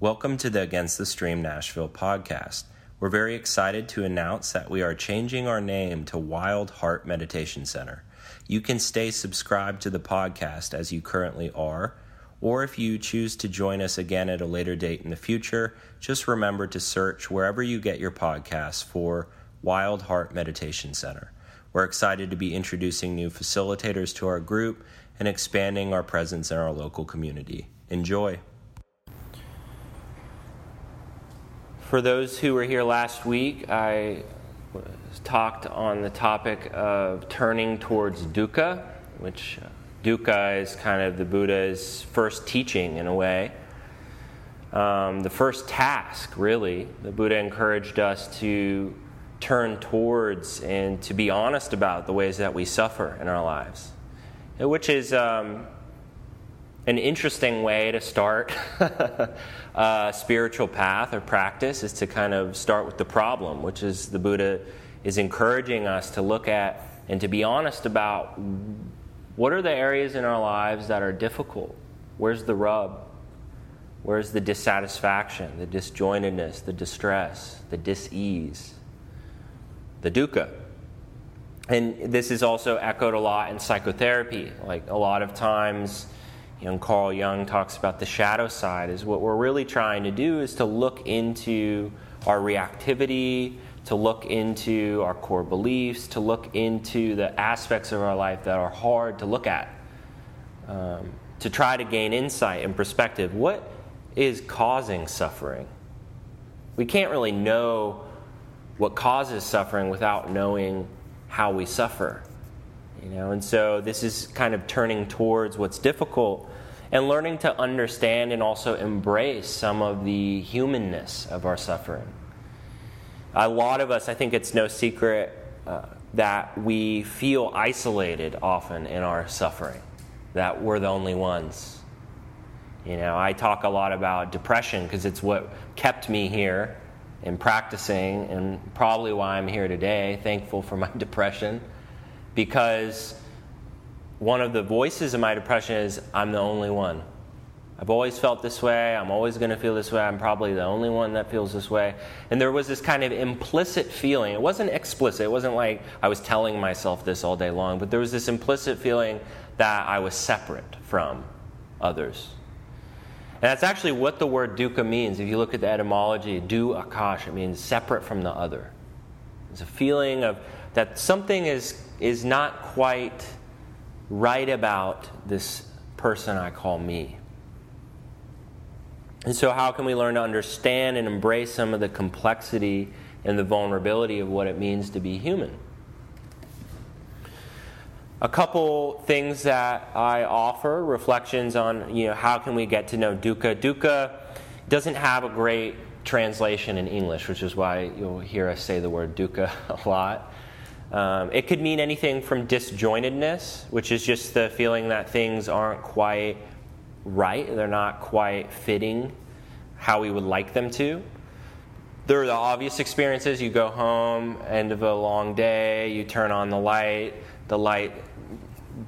Welcome to the Against the Stream Nashville podcast. We're very excited to announce that we are changing our name to Wild Heart Meditation Center. You can stay subscribed to the podcast as you currently are, or if you choose to join us again at a later date in the future, just remember to search wherever you get your podcasts for Wild Heart Meditation Center. We're excited to be introducing new facilitators to our group and expanding our presence in our local community. Enjoy. For those who were here last week, I talked on the topic of turning towards dukkha, which dukkha is kind of the Buddha's first teaching in a way. Um, the first task, really, the Buddha encouraged us to turn towards and to be honest about the ways that we suffer in our lives, which is um, an interesting way to start a spiritual path or practice is to kind of start with the problem, which is the Buddha is encouraging us to look at and to be honest about what are the areas in our lives that are difficult? Where's the rub? Where's the dissatisfaction, the disjointedness, the distress, the dis-ease, the dukkha? And this is also echoed a lot in psychotherapy. Like a lot of times, Jung Carl Jung talks about the shadow side, is what we're really trying to do is to look into our reactivity, to look into our core beliefs, to look into the aspects of our life that are hard to look at, um, to try to gain insight and perspective. What is causing suffering? We can't really know what causes suffering without knowing how we suffer. You know, and so this is kind of turning towards what's difficult and learning to understand and also embrace some of the humanness of our suffering. A lot of us, I think it's no secret uh, that we feel isolated often in our suffering, that we're the only ones. You know, I talk a lot about depression because it's what kept me here in practicing, and probably why I'm here today, thankful for my depression because one of the voices of my depression is I'm the only one. I've always felt this way. I'm always going to feel this way. I'm probably the only one that feels this way. And there was this kind of implicit feeling. It wasn't explicit. It wasn't like I was telling myself this all day long, but there was this implicit feeling that I was separate from others. And that's actually what the word dukkha means. If you look at the etymology, du akash, it means separate from the other. It's a feeling of that something is is not quite right about this person I call me. And so, how can we learn to understand and embrace some of the complexity and the vulnerability of what it means to be human? A couple things that I offer reflections on, you know, how can we get to know dukkha. Dukkha doesn't have a great translation in English, which is why you'll hear us say the word dukkha a lot. Um, it could mean anything from disjointedness, which is just the feeling that things aren't quite right, they're not quite fitting how we would like them to. There are the obvious experiences. You go home, end of a long day, you turn on the light, the light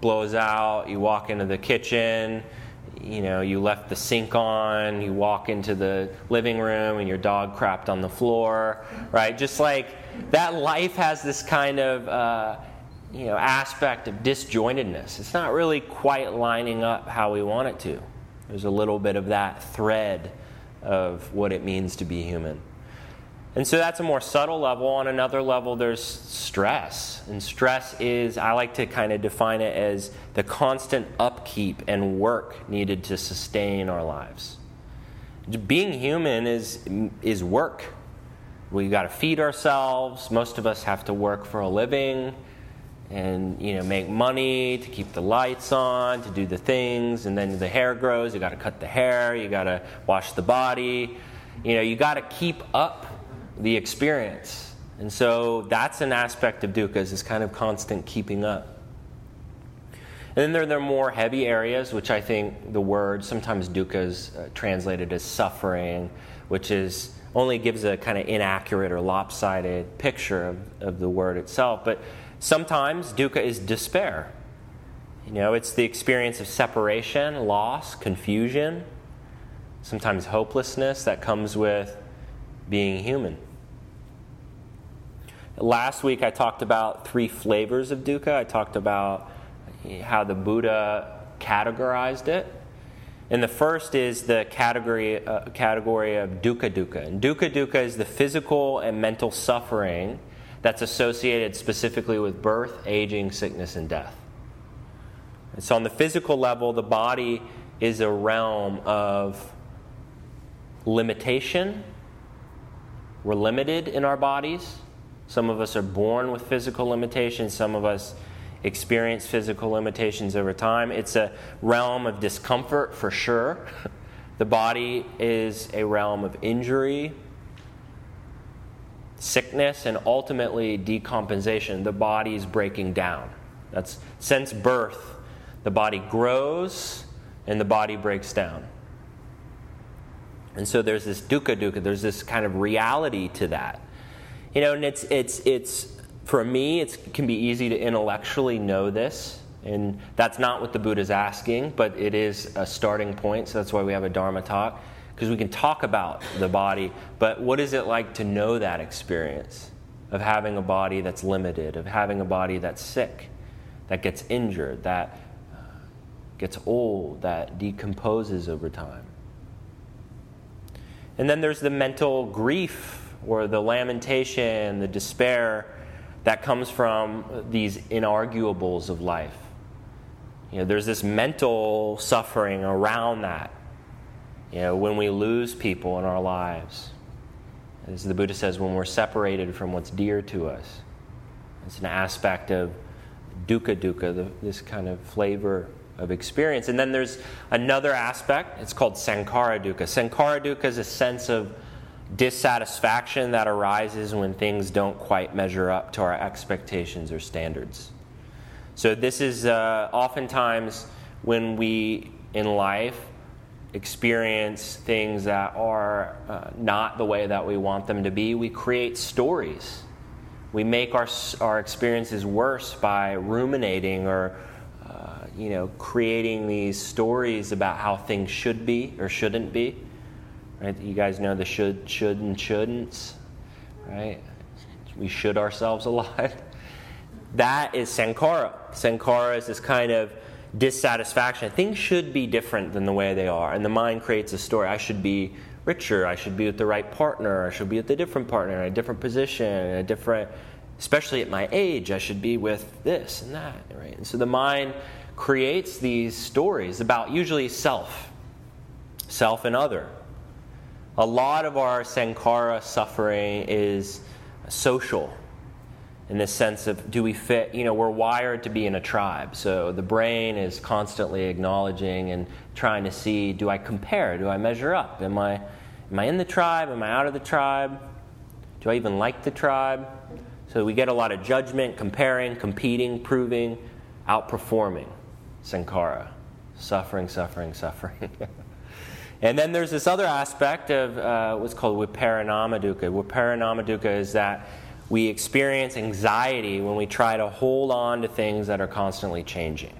blows out, you walk into the kitchen, you know, you left the sink on, you walk into the living room and your dog crapped on the floor, right? Just like that life has this kind of uh, you know aspect of disjointedness. It's not really quite lining up how we want it to. There's a little bit of that thread of what it means to be human. And so that's a more subtle level. On another level, there's stress. And stress is, I like to kind of define it as the constant upkeep and work needed to sustain our lives. Being human is, is work We've got to feed ourselves. Most of us have to work for a living and you know make money to keep the lights on, to do the things, and then the hair grows. You got to cut the hair. You got to wash the body. You know, you got to keep up the experience. And so that's an aspect of dukkha is kind of constant keeping up. And then there, are more heavy areas, which I think the word sometimes dukkha is uh, translated as suffering, which is only gives a kind of inaccurate or lopsided picture of, of the word itself. But sometimes dukkha is despair. You know, it's the experience of separation, loss, confusion. sometimes hopelessness that comes with being human. Last week I talked about three flavors of dukkha. I talked about how the Buddha categorized it. And the first is the category, uh, category of dukkha dukkha. And dukkha dukkha is the physical and mental suffering that's associated specifically with birth, aging, sickness, and death. And so, on the physical level, the body is a realm of limitation. We're limited in our bodies. Some of us are born with physical limitations, some of us experience physical limitations over time. It's a realm of discomfort for sure. The body is a realm of injury, sickness, and ultimately decompensation. The body is breaking down. That's since birth, the body grows and the body breaks down. And so there's this dukkha dukkha, there's this kind of reality to that. You know, and it's it's it's for me, it can be easy to intellectually know this, and that's not what the Buddha is asking, but it is a starting point. So that's why we have a Dharma talk, because we can talk about the body, but what is it like to know that experience of having a body that's limited, of having a body that's sick, that gets injured, that gets old, that decomposes over time? And then there's the mental grief or the lamentation, the despair that comes from these inarguables of life. You know, there's this mental suffering around that. You know, when we lose people in our lives, as the Buddha says, when we're separated from what's dear to us, it's an aspect of dukkha dukkha, the, this kind of flavor of experience. And then there's another aspect, it's called sankhara dukkha. Sankhara dukkha is a sense of dissatisfaction that arises when things don't quite measure up to our expectations or standards. So, this is uh, oftentimes when we in life experience things that are uh, not the way that we want them to be, we create stories. We make our, our experiences worse by ruminating or uh, you know, creating these stories about how things should be or shouldn't be. Right? You guys know the should, should, and shouldn'ts, right? We should ourselves a lot. That is sankhara. Sankhara is this kind of dissatisfaction. Things should be different than the way they are. And the mind creates a story. I should be richer. I should be with the right partner. I should be with a different partner in a different position, in a different, especially at my age, I should be with this and that, right? And so the mind creates these stories about usually self, self and other. A lot of our sankhara suffering is social in the sense of do we fit, you know, we're wired to be in a tribe. So the brain is constantly acknowledging and trying to see do I compare? Do I measure up? Am I, am I in the tribe? Am I out of the tribe? Do I even like the tribe? So we get a lot of judgment, comparing, competing, proving, outperforming. Sankhara. Suffering, suffering, suffering. And then there's this other aspect of uh, what's called viparinama dukkha. Viparinama dukkha is that we experience anxiety when we try to hold on to things that are constantly changing.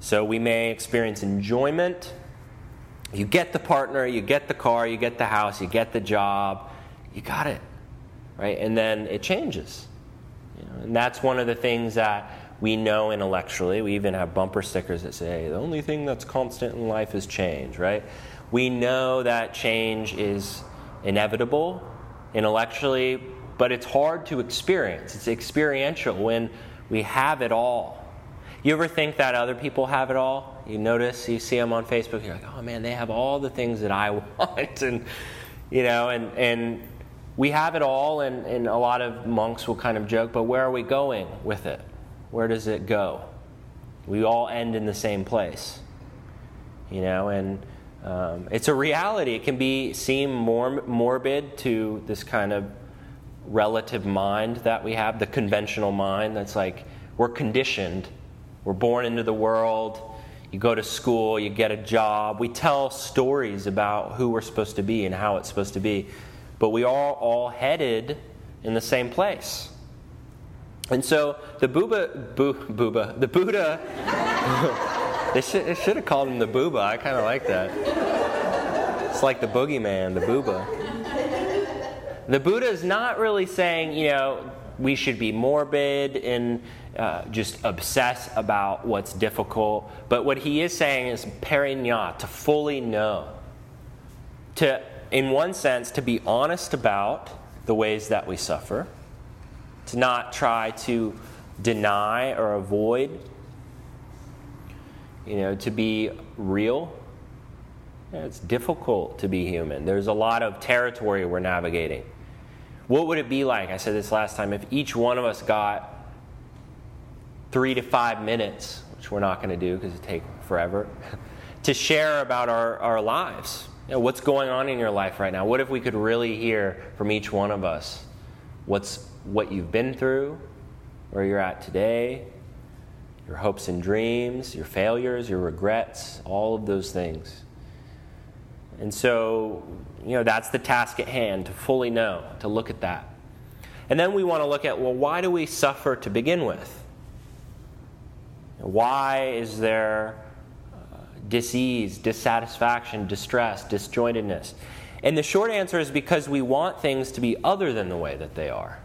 So we may experience enjoyment. You get the partner, you get the car, you get the house, you get the job, you got it, right? And then it changes. You know? And that's one of the things that we know intellectually. We even have bumper stickers that say, the only thing that's constant in life is change, right? We know that change is inevitable intellectually, but it's hard to experience. It's experiential when we have it all. You ever think that other people have it all? You notice, you see them on Facebook, you're like, oh man, they have all the things that I want. And, you know, and, and we have it all, and, and a lot of monks will kind of joke, but where are we going with it? Where does it go? We all end in the same place. You know, and um, it's a reality. It can be seem more morbid to this kind of relative mind that we have, the conventional mind. That's like we're conditioned. We're born into the world. You go to school. You get a job. We tell stories about who we're supposed to be and how it's supposed to be, but we are all headed in the same place. And so the Buddha, Bu, Buddha, the Buddha. They should, they should have called him the booba. I kind of like that. It's like the boogeyman, the booba. The Buddha is not really saying, you know, we should be morbid and uh, just obsess about what's difficult. But what he is saying is pariññā, to fully know. To, in one sense, to be honest about the ways that we suffer, to not try to deny or avoid, you know, to be real. It's difficult to be human. There's a lot of territory we're navigating. What would it be like? I said this last time. If each one of us got three to five minutes, which we're not going to do because it takes forever, to share about our, our lives. You know, what's going on in your life right now? What if we could really hear from each one of us what's what you've been through, where you're at today, your hopes and dreams, your failures, your regrets, all of those things. And so, you know, that's the task at hand to fully know, to look at that. And then we want to look at well, why do we suffer to begin with? Why is there uh, disease, dissatisfaction, distress, disjointedness? And the short answer is because we want things to be other than the way that they are.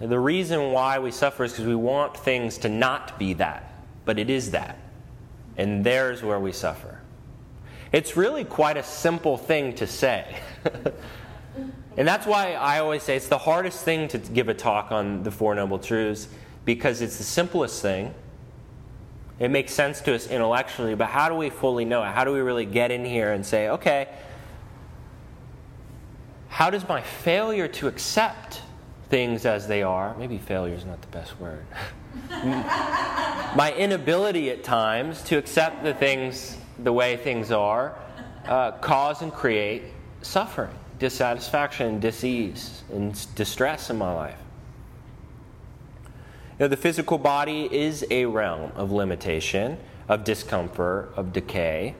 The reason why we suffer is because we want things to not be that, but it is that. And there's where we suffer. It's really quite a simple thing to say. and that's why I always say it's the hardest thing to give a talk on the Four Noble Truths because it's the simplest thing. It makes sense to us intellectually, but how do we fully know it? How do we really get in here and say, okay, how does my failure to accept things as they are, maybe failure is not the best word, my inability at times to accept the things the way things are, uh, cause and create suffering, dissatisfaction, disease, and distress in my life. You know, the physical body is a realm of limitation, of discomfort, of decay,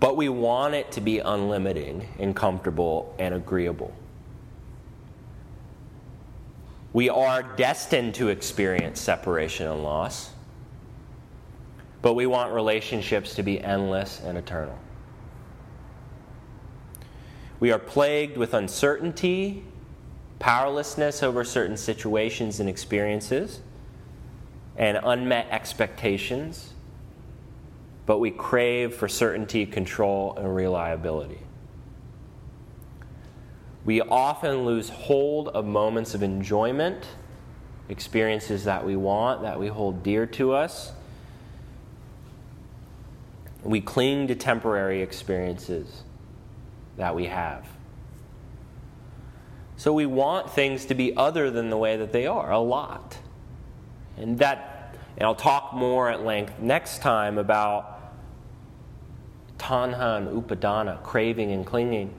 but we want it to be unlimiting and comfortable and agreeable. We are destined to experience separation and loss but we want relationships to be endless and eternal. We are plagued with uncertainty, powerlessness over certain situations and experiences, and unmet expectations, but we crave for certainty, control, and reliability. We often lose hold of moments of enjoyment, experiences that we want, that we hold dear to us we cling to temporary experiences that we have. So we want things to be other than the way that they are a lot. And that and I'll talk more at length next time about tanha and upadana, craving and clinging.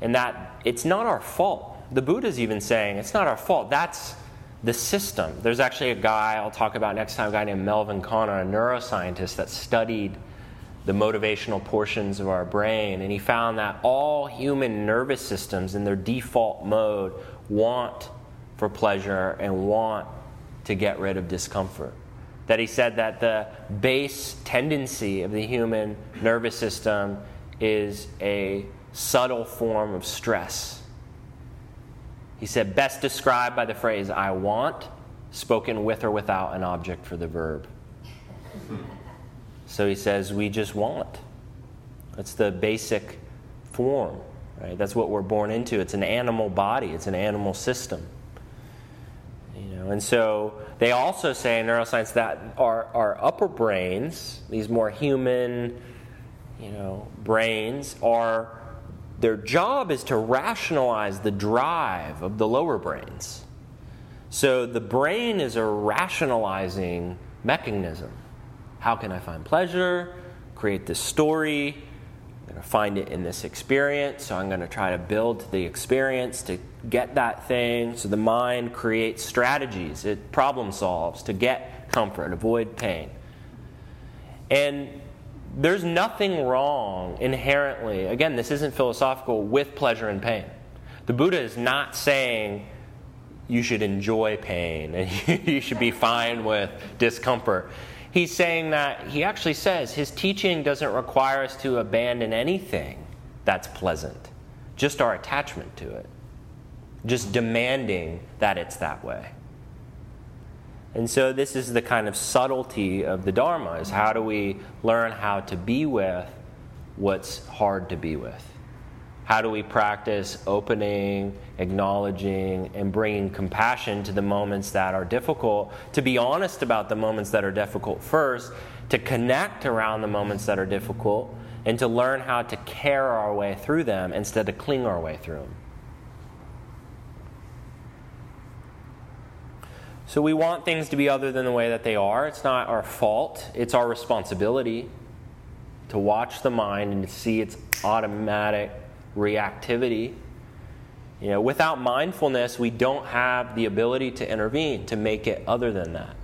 And that it's not our fault. The Buddha's even saying it's not our fault. That's the system. There's actually a guy I'll talk about next time, a guy named Melvin Konner, a neuroscientist that studied the motivational portions of our brain, and he found that all human nervous systems in their default mode want for pleasure and want to get rid of discomfort. That he said that the base tendency of the human nervous system is a subtle form of stress. He said, best described by the phrase, I want, spoken with or without an object for the verb. So he says, we just want. That's the basic form, right? That's what we're born into. It's an animal body, it's an animal system. You know, and so they also say in neuroscience that our, our upper brains, these more human, you know, brains, are their job is to rationalize the drive of the lower brains. So the brain is a rationalizing mechanism. How can I find pleasure? Create this story. I'm going to find it in this experience. So I'm going to try to build the experience to get that thing. So the mind creates strategies, it problem solves to get comfort, avoid pain. And there's nothing wrong inherently, again, this isn't philosophical, with pleasure and pain. The Buddha is not saying you should enjoy pain and you should be fine with discomfort. he's saying that he actually says his teaching doesn't require us to abandon anything that's pleasant, just our attachment to it, just demanding that it's that way. And so, this is the kind of subtlety of the Dharma is how do we learn how to be with what's hard to be with? How do we practice opening, acknowledging, and bringing compassion to the moments that are difficult? To be honest about the moments that are difficult first, to connect around the moments that are difficult, and to learn how to care our way through them instead of cling our way through them. So we want things to be other than the way that they are. It's not our fault, it's our responsibility to watch the mind and to see its automatic reactivity. You know, without mindfulness, we don't have the ability to intervene to make it other than that.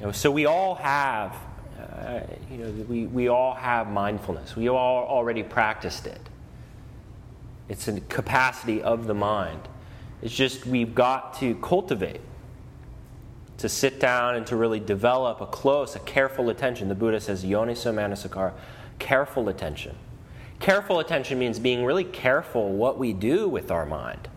You know, so we all have, uh, you know, we, we all have mindfulness. We all already practiced it. It's a capacity of the mind. It's just we've got to cultivate, to sit down and to really develop a close, a careful attention. The Buddha says, yoniso manasikara, careful attention. Careful attention means being really careful what we do with our mind,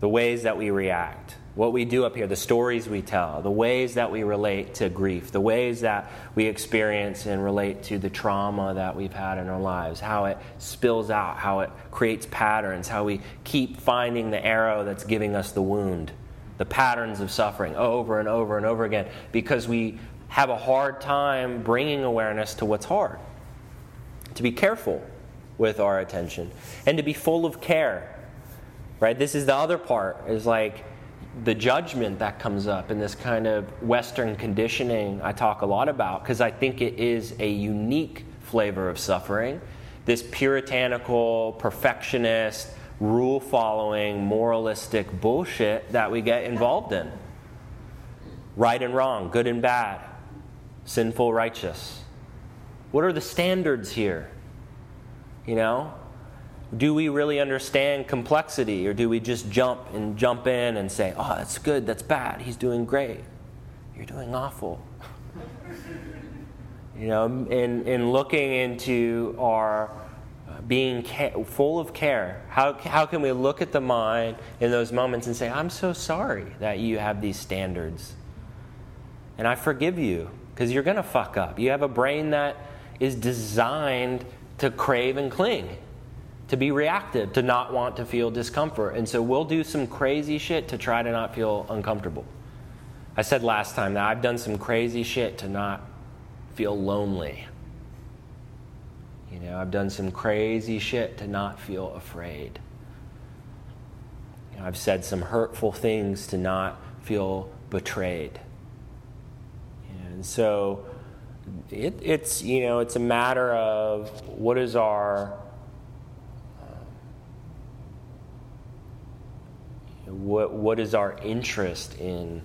the ways that we react, what we do up here, the stories we tell, the ways that we relate to grief, the ways that we experience and relate to the trauma that we've had in our lives, how it spills out, how it creates patterns, how we keep finding the arrow that's giving us the wound, the patterns of suffering over and over and over again because we have a hard time bringing awareness to what's hard to be careful with our attention and to be full of care. Right? This is the other part, is like the judgment that comes up in this kind of Western conditioning I talk a lot about, because I think it is a unique flavor of suffering. This puritanical, perfectionist, rule following, moralistic bullshit that we get involved in. Right and wrong, good and bad, sinful, righteous. What are the standards here? You know? Do we really understand complexity or do we just jump and jump in and say, oh, that's good, that's bad, he's doing great, you're doing awful? you know, in, in looking into our being ca- full of care, how, how can we look at the mind in those moments and say, I'm so sorry that you have these standards? And I forgive you because you're going to fuck up. You have a brain that is designed to crave and cling, to be reactive, to not want to feel discomfort. And so we'll do some crazy shit to try to not feel uncomfortable. I said last time that I've done some crazy shit to not feel lonely. You know, I've done some crazy shit to not feel afraid. You know, I've said some hurtful things to not feel betrayed. And so it, it's you know it's a matter of what is our uh, what what is our interest in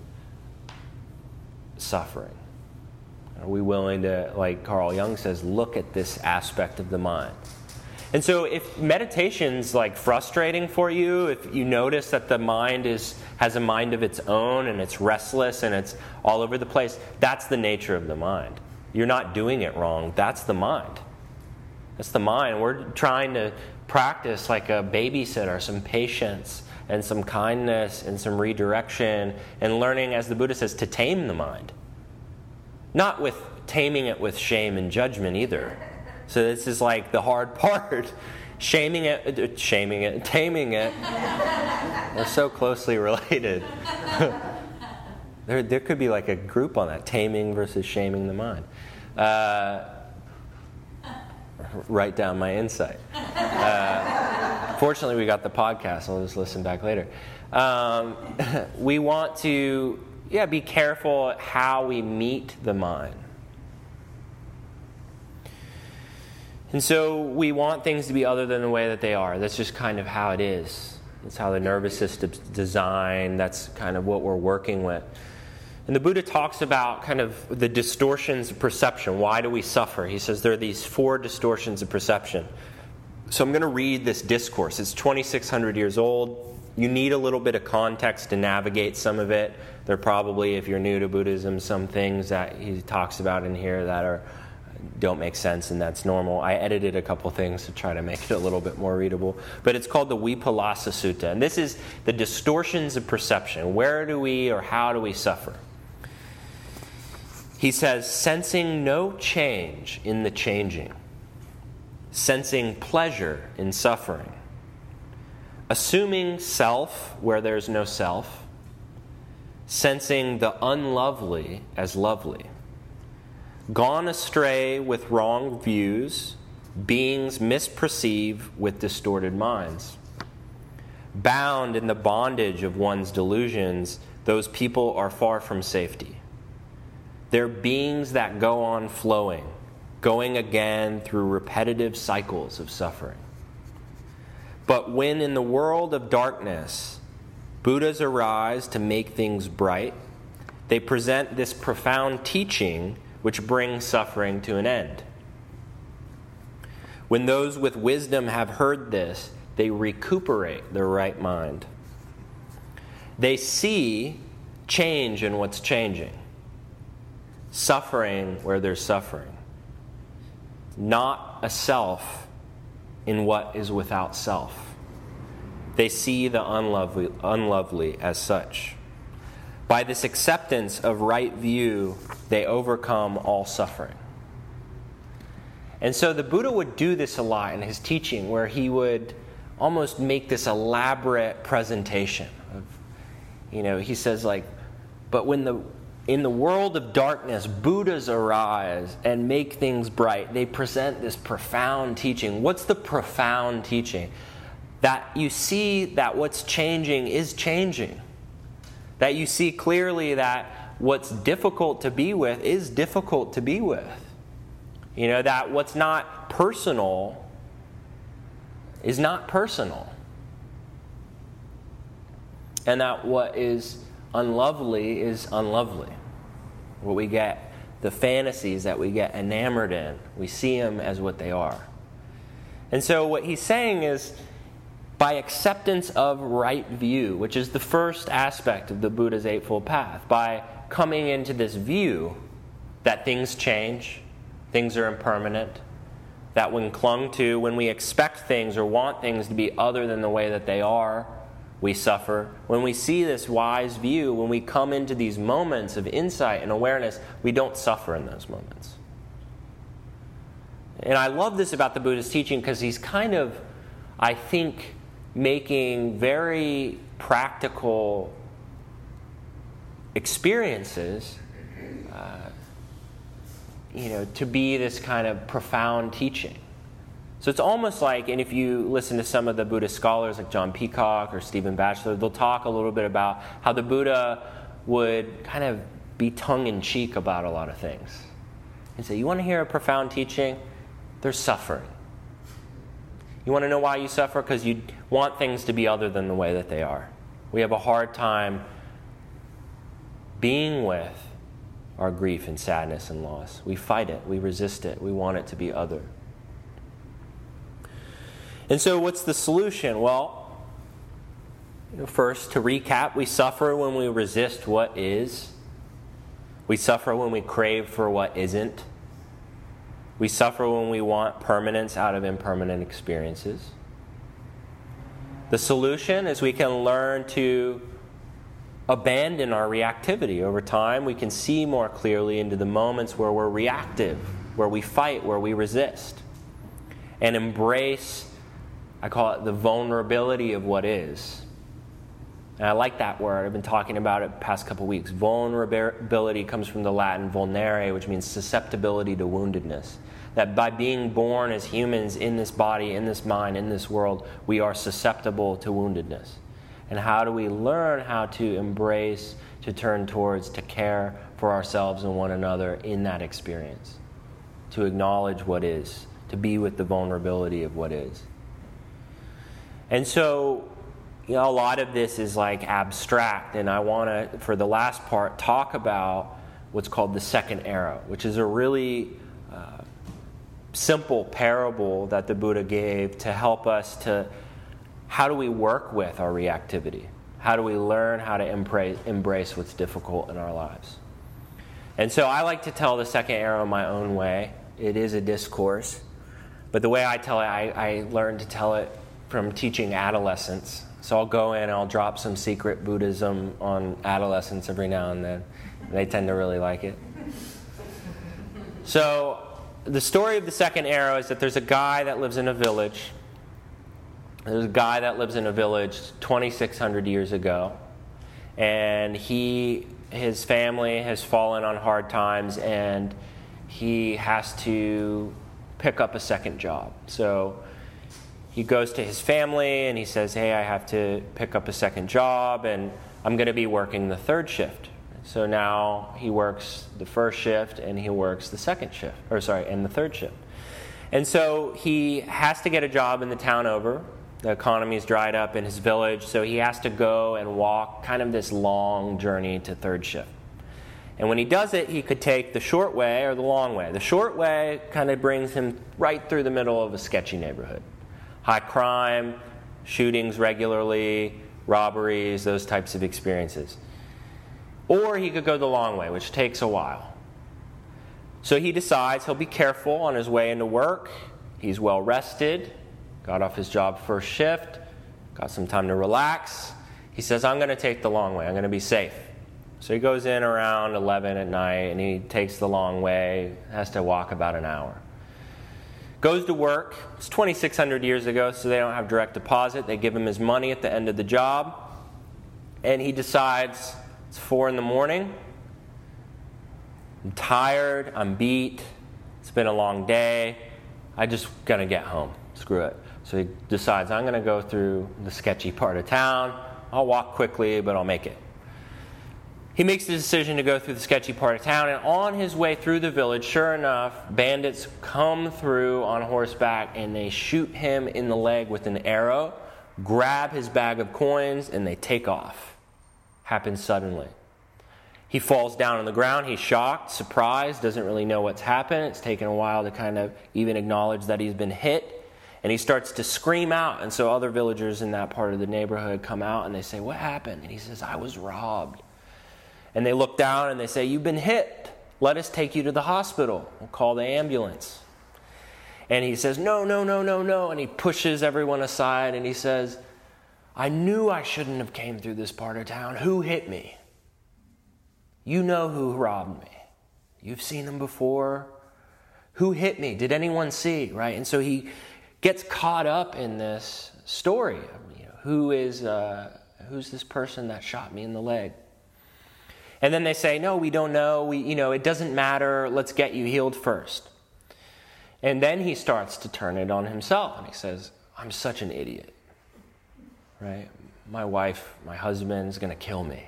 suffering are we willing to like carl jung says look at this aspect of the mind and so if meditation's like frustrating for you if you notice that the mind is has a mind of its own and it's restless and it's all over the place that's the nature of the mind you're not doing it wrong. That's the mind. That's the mind. We're trying to practice like a babysitter, some patience and some kindness and some redirection and learning, as the Buddha says, to tame the mind. Not with taming it with shame and judgment either. So this is like the hard part. Shaming it, uh, shaming it, taming it. They're so closely related. there, there could be like a group on that taming versus shaming the mind. Uh, write down my insight. Uh, fortunately, we got the podcast. I'll just listen back later. Um, we want to, yeah, be careful how we meet the mind. And so we want things to be other than the way that they are. That's just kind of how it is. That's how the nervous system's designed. That's kind of what we're working with. And the Buddha talks about kind of the distortions of perception. Why do we suffer? He says there are these four distortions of perception So I'm going to read this discourse. It's 2,600 years old. You need a little bit of context to navigate some of it. There probably, if you're new to Buddhism, some things that he talks about in here that are don't make sense, and that's normal. I edited a couple things to try to make it a little bit more readable. But it's called the Vipallasa Sutta. And this is the distortions of perception. Where do we or how do we suffer? He says, sensing no change in the changing, sensing pleasure in suffering, assuming self where there's no self, sensing the unlovely as lovely gone astray with wrong views, beings misperceive with distorted minds. Bound in the bondage of one's delusions, those people are far from safety. They're beings that go on flowing, going again through repetitive cycles of suffering. But when in the world of darkness, Buddhas arise to make things bright, they present this profound teaching which brings suffering to an end. When those with wisdom have heard this, they recuperate their right mind. They see change in what's changing, suffering where there's suffering, not a self in what is without self. They see the unlovely, unlovely as such. By this acceptance of right view, they overcome all suffering. And so the Buddha would do this a lot in his teaching, where he would almost make this elaborate presentation of, you know, he says, like, but when the in the world of darkness, Buddhas arise and make things bright. They present this profound teaching. What's the profound teaching? That you see that what's changing is changing. That you see clearly that what's difficult to be with is difficult to be with. You know, that what's not personal is not personal. And that what is unlovely is unlovely. What we get, the fantasies that we get enamored in, we see them as what they are. And so what he's saying is, by acceptance of right view, which is the first aspect of the Buddha's Eightfold Path, by coming into this view that things change, things are impermanent, that when clung to, when we expect things or want things to be other than the way that they are, we suffer. When we see this wise view, when we come into these moments of insight and awareness, we don't suffer in those moments. And I love this about the Buddha's teaching because he's kind of, I think, making very practical experiences, uh, you know, to be this kind of profound teaching. So it's almost like, and if you listen to some of the Buddhist scholars like John Peacock or Stephen Batchelor, they'll talk a little bit about how the Buddha would kind of be tongue in cheek about a lot of things. And say, You want to hear a profound teaching? There's suffering. You want to know why you suffer? Because you want things to be other than the way that they are. We have a hard time being with our grief and sadness and loss. We fight it, we resist it, we want it to be other. And so, what's the solution? Well, first, to recap, we suffer when we resist what is, we suffer when we crave for what isn't. We suffer when we want permanence out of impermanent experiences. The solution is we can learn to abandon our reactivity. Over time, we can see more clearly into the moments where we're reactive, where we fight, where we resist, and embrace, I call it the vulnerability of what is. And I like that word. I've been talking about it past couple weeks. Vulnerability comes from the Latin vulnere, which means susceptibility to woundedness. That by being born as humans in this body, in this mind, in this world, we are susceptible to woundedness. And how do we learn how to embrace, to turn towards, to care for ourselves and one another in that experience? To acknowledge what is, to be with the vulnerability of what is. And so, you know, a lot of this is like abstract, and I want to, for the last part, talk about what's called the second arrow, which is a really uh, simple parable that the Buddha gave to help us to how do we work with our reactivity? How do we learn how to embrace, embrace what's difficult in our lives? And so I like to tell the second arrow my own way. It is a discourse. But the way I tell it, I, I learned to tell it from teaching adolescents. So I'll go in and I'll drop some secret Buddhism on adolescents every now and then. They tend to really like it. So the story of the second arrow is that there's a guy that lives in a village. There's a guy that lives in a village 2,600 years ago, and he, his family has fallen on hard times, and he has to pick up a second job. So he goes to his family and he says, Hey, I have to pick up a second job, and I'm going to be working the third shift. So now he works the first shift and he works the second shift, or sorry, and the third shift. And so he has to get a job in the town over. The economy's dried up in his village, so he has to go and walk kind of this long journey to third shift. And when he does it, he could take the short way or the long way. The short way kind of brings him right through the middle of a sketchy neighborhood. High crime, shootings regularly, robberies, those types of experiences. Or he could go the long way, which takes a while. So he decides he'll be careful on his way into work. He's well rested, got off his job first shift, got some time to relax. He says, I'm going to take the long way, I'm going to be safe. So he goes in around 11 at night and he takes the long way, has to walk about an hour. Goes to work. It's 2,600 years ago, so they don't have direct deposit. They give him his money at the end of the job. And he decides it's four in the morning. I'm tired. I'm beat. It's been a long day. I just gotta get home. Screw it. So he decides I'm gonna go through the sketchy part of town. I'll walk quickly, but I'll make it. He makes the decision to go through the sketchy part of town, and on his way through the village, sure enough, bandits come through on horseback and they shoot him in the leg with an arrow, grab his bag of coins, and they take off happens suddenly. He falls down on the ground. He's shocked, surprised, doesn't really know what's happened. It's taken a while to kind of even acknowledge that he's been hit. And he starts to scream out. And so other villagers in that part of the neighborhood come out and they say, What happened? And he says, I was robbed. And they look down and they say, You've been hit. Let us take you to the hospital. We'll call the ambulance. And he says, No, no, no, no, no. And he pushes everyone aside and he says, I knew I shouldn't have came through this part of town. Who hit me? You know who robbed me. You've seen them before. Who hit me? Did anyone see? Right? And so he gets caught up in this story. You know, who is uh, who's this person that shot me in the leg? And then they say, "No, we don't know. We, you know, it doesn't matter. Let's get you healed first. And then he starts to turn it on himself, and he says, "I'm such an idiot right? My wife, my husband is going to kill me.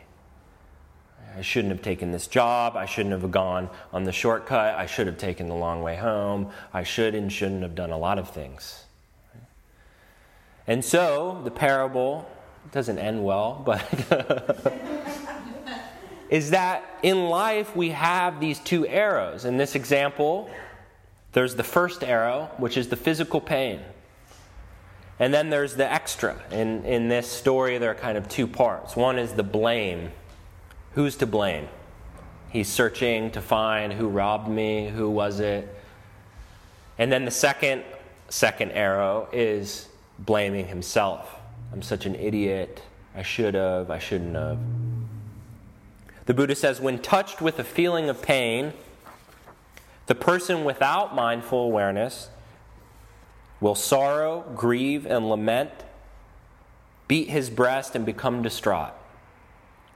I shouldn't have taken this job. I shouldn't have gone on the shortcut. I should have taken the long way home. I should and shouldn't have done a lot of things. And so the parable doesn't end well, but is that in life we have these two arrows. In this example, there's the first arrow, which is the physical pain. And then there's the extra. In, in this story, there are kind of two parts. One is the blame. Who's to blame? He's searching to find who robbed me, who was it. And then the second second arrow is blaming himself. I'm such an idiot. I should have, I shouldn't have. The Buddha says when touched with a feeling of pain, the person without mindful awareness will sorrow, grieve, and lament, beat his breast, and become distraught.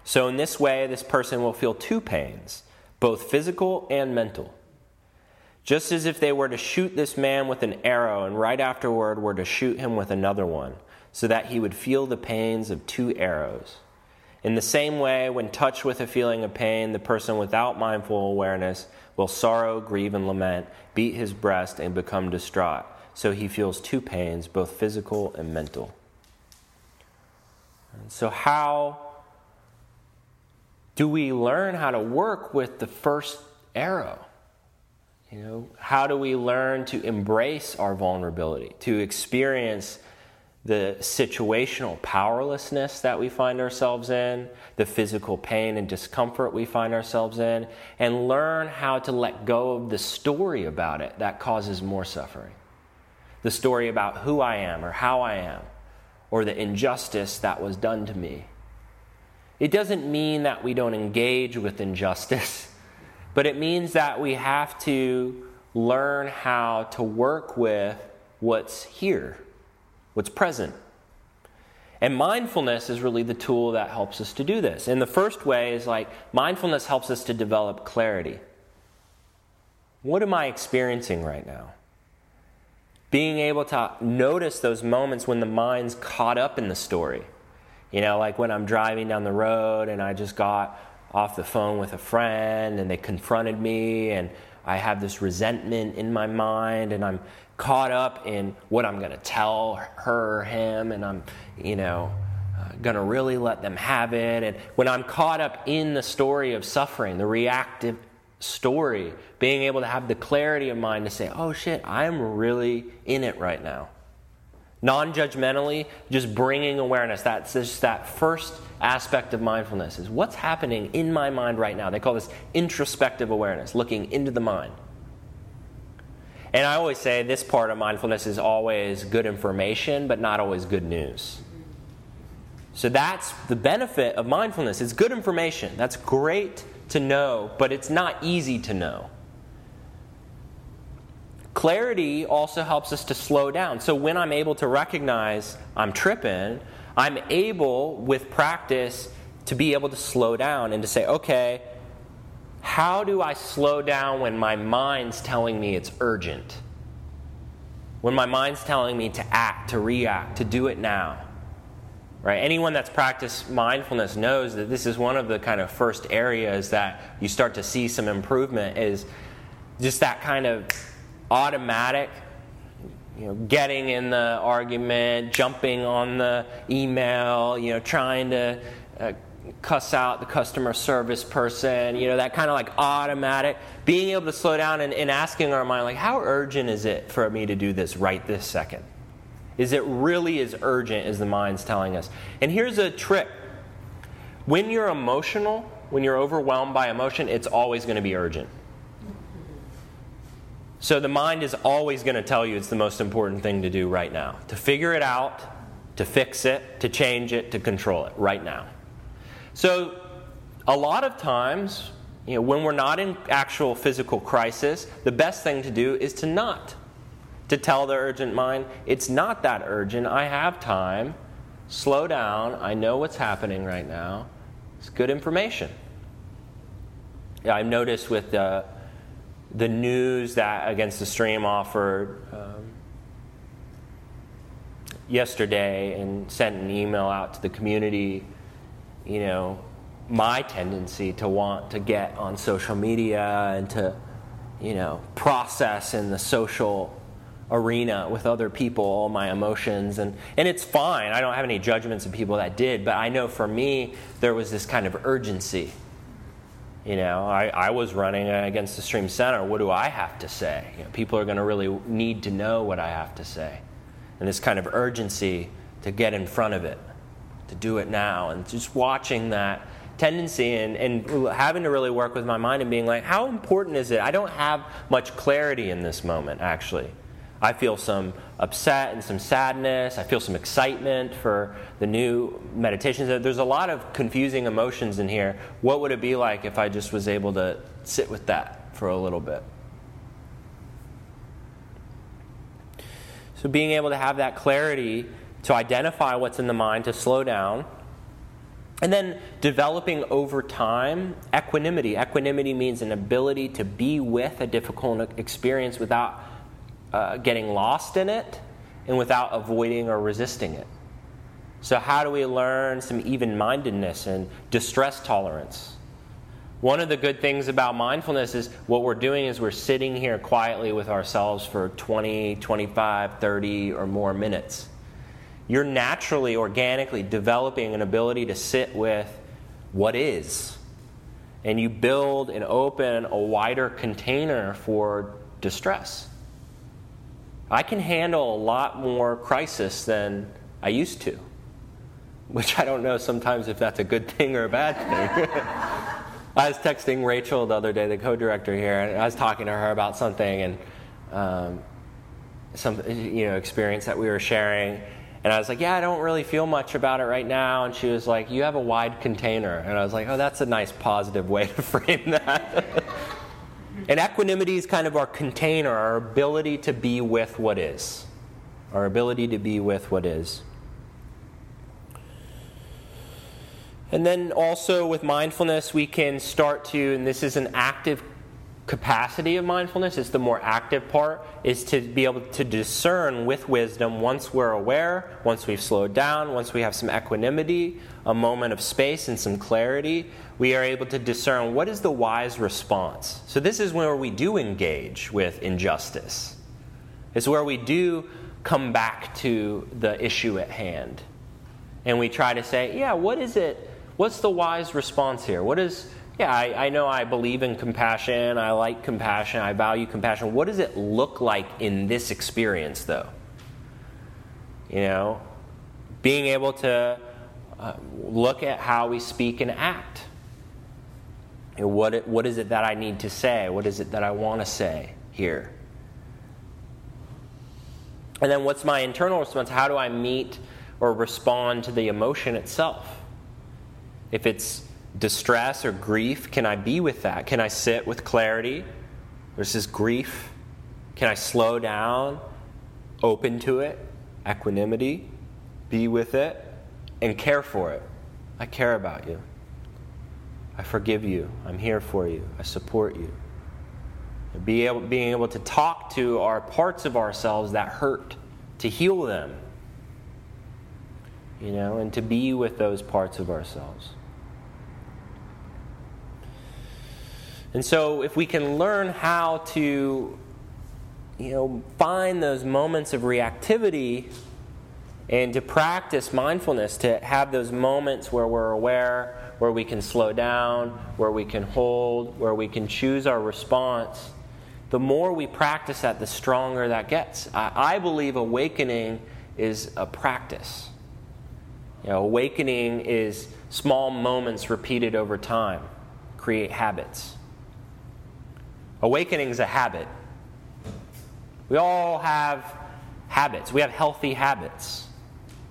So, in this way, this person will feel two pains, both physical and mental. Just as if they were to shoot this man with an arrow and right afterward were to shoot him with another one, so that he would feel the pains of two arrows. In the same way, when touched with a feeling of pain, the person without mindful awareness will sorrow, grieve, and lament, beat his breast, and become distraught so he feels two pains, both physical and mental. And so, how do we learn how to work with the first arrow? You know, how do we learn to embrace our vulnerability, to experience the situational powerlessness that we find ourselves in, the physical pain and discomfort we find ourselves in, and learn how to let go of the story about it that causes more suffering. The story about who I am or how I am, or the injustice that was done to me. It doesn't mean that we don't engage with injustice. But it means that we have to learn how to work with what's here, what's present. And mindfulness is really the tool that helps us to do this. And the first way is like mindfulness helps us to develop clarity. What am I experiencing right now? Being able to notice those moments when the mind's caught up in the story. You know, like when I'm driving down the road and I just got off the phone with a friend and they confronted me and I have this resentment in my mind and I'm caught up in what I'm going to tell her or him and I'm, you know, uh, going to really let them have it. And when I'm caught up in the story of suffering, the reactive story, being able to have the clarity of mind to say, oh shit, I'm really in it right now non judgmentally, just bringing awareness. That's just that first aspect of mindfulness is what's happening in my mind right now. They call this introspective awareness, looking into the mind. And I always say this part of mindfulness is always good information, but not always good news. So that's the benefit of mindfulness. It's good information. That's great to know, but it's not easy to know. Clarity also helps us to slow down. So when I'm able to recognize I'm tripping, I'm able, with practice, to be able to slow down and to say, okay, how do I slow down when my mind's telling me it's urgent? When my mind's telling me to act, to react, to do it now. Right? Anyone that's practiced mindfulness knows that this is one of the kind of first areas that you start to see some improvement is just that kind of automatic, you know, getting in the argument, jumping on the email, you know, trying to uh, cuss out the customer service person, you know, that kind of like automatic, being able to slow down and, and asking our mind, like, how urgent is it for me to do this right this second? Is it really as urgent as the mind's telling us? And here's a trick when you're emotional, when you're overwhelmed by emotion, it's always going to be urgent. So the mind is always going to tell you it's the most important thing to do right now to figure it out, to fix it, to change it, to control it right now. So a lot of times, you know, when we're not in actual physical crisis, the best thing to do is to not. To tell the urgent mind, it's not that urgent. I have time. Slow down. I know what's happening right now. It's good information. Yeah, I've noticed with uh, the news that Against the Stream offered um, yesterday and sent an email out to the community, you know, my tendency to want to get on social media and to, you know, process in the social arena with other people all my emotions. And and it's fine. I don't have any judgments of people that did but i know for me there was this kind of urgency you know, I, I was running against the Stream Center. What do I have to say? You know, people are going to really need to know what I have to say. And this kind of urgency to get in front of it, to do it now. And just watching that tendency and, and having to really work with my mind and being like, how important is it? I don't have much clarity in this moment, actually. I feel some upset and some sadness. I feel some excitement for the new meditations. There's a lot of confusing emotions in here. What would it be like if I just was able to sit with that for a little bit? So, being able to have that clarity to identify what's in the mind, to slow down, and then developing over time equanimity. Equanimity means an ability to be with a difficult experience without uh, getting lost in it and without avoiding or resisting it. So, how do we learn some even mindedness and distress tolerance? One of the good things about mindfulness is what we're doing is we're sitting here quietly with ourselves for 20, 25, 30, or more minutes. You're naturally, organically developing an ability to sit with what is. And you build and open a wider container for distress. I can handle a lot more crisis than I used to, which I don't know sometimes if that's a good thing or a bad thing. I was texting Rachel the other day, the co director here, and I was talking to her about something and um, some you know experience that we were sharing. And I was like, Yeah, I don't really feel much about it right now. And she was like, You have a wide container. And I was like, Oh, that's a nice positive way to frame that. And equanimity is kind of our container, our ability to be with what is. Our ability to be with what is. And then also with mindfulness, we can start to, and this is an active capacity of mindfulness, it's the more active part, is to be able to discern with wisdom once we're aware, once we've slowed down, once we have some equanimity, a moment of space and some clarity, we are able to discern what is the wise response. So, this is where we do engage with injustice. It's where we do come back to the issue at hand. And we try to say, yeah, what is it? What's the wise response here? What is, yeah, I, I, know I believe in compassion, I like compassion, I value compassion. What does it look like in this experience, though? You know, being able to uh, look at how we speak and act. You know, what, it, what is it that I need to say? What is it that I want to say here? And then what's my internal response? How do I meet or respond to the emotion itself? If it's distress or grief, can I be with that? Can I sit with clarity versus grief? Can I slow down, open to it, equanimity, be with it, and care for it? I care about you. I forgive you. I'm here for you. I support you. Be able, being able to talk to our parts of ourselves that hurt, to heal them, you know, and to be with those parts of ourselves. And so, if we can learn how to, you know, find those moments of reactivity and to practice mindfulness, to have those moments where we're aware, where we can slow down, where we can hold, where we can choose our response, the more we practice that, the stronger that gets. I, I believe awakening is a practice. You know, awakening is small moments repeated over time, create habits. Awakening is a habit. We all have habits. We have healthy habits.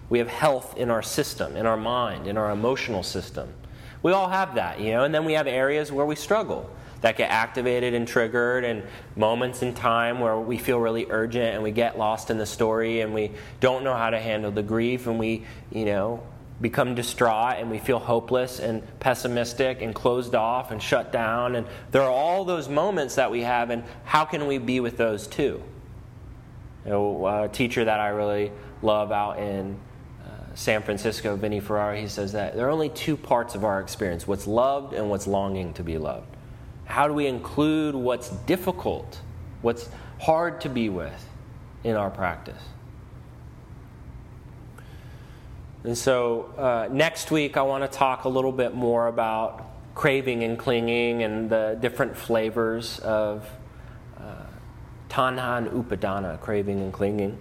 We have health in our system, in our mind, in our emotional system. We all have that, you know, and then we have areas where we struggle that get activated and triggered, and moments in time where we feel really urgent and we get lost in the story and we don't know how to handle the grief and we, you know, become distraught and we feel hopeless and pessimistic and closed off and shut down. And there are all those moments that we have, and how can we be with those too? You know, a teacher that I really love out in uh, San Francisco, Vinny Ferraro, he says that there are only two parts of our experience what's loved and what's longing to be loved. How do we include what's difficult, what's hard to be with in our practice? And so uh, next week, I want to talk a little bit more about craving and clinging and the different flavors of uh, tanha and upadana, craving and clinging.